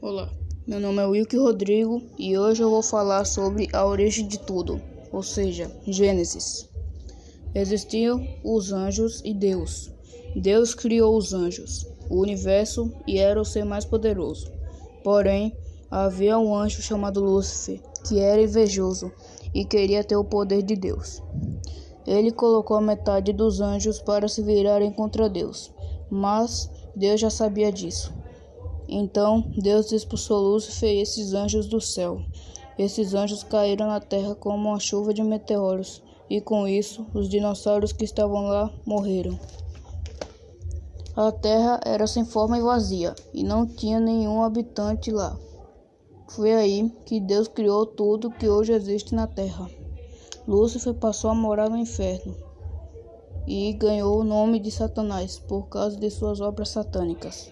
Olá, meu nome é Wilke Rodrigo e hoje eu vou falar sobre a origem de tudo, ou seja, Gênesis. Existiam os anjos e Deus. Deus criou os anjos, o universo e era o ser mais poderoso. Porém, havia um anjo chamado Lúcifer, que era invejoso e queria ter o poder de Deus. Ele colocou a metade dos anjos para se virarem contra Deus, mas Deus já sabia disso. Então Deus expulsou Lúcifer e esses anjos do céu. Esses anjos caíram na terra como uma chuva de meteoros, e com isso os dinossauros que estavam lá morreram. A terra era sem forma e vazia, e não tinha nenhum habitante lá. Foi aí que Deus criou tudo que hoje existe na terra. Lúcifer passou a morar no inferno e ganhou o nome de Satanás por causa de suas obras satânicas.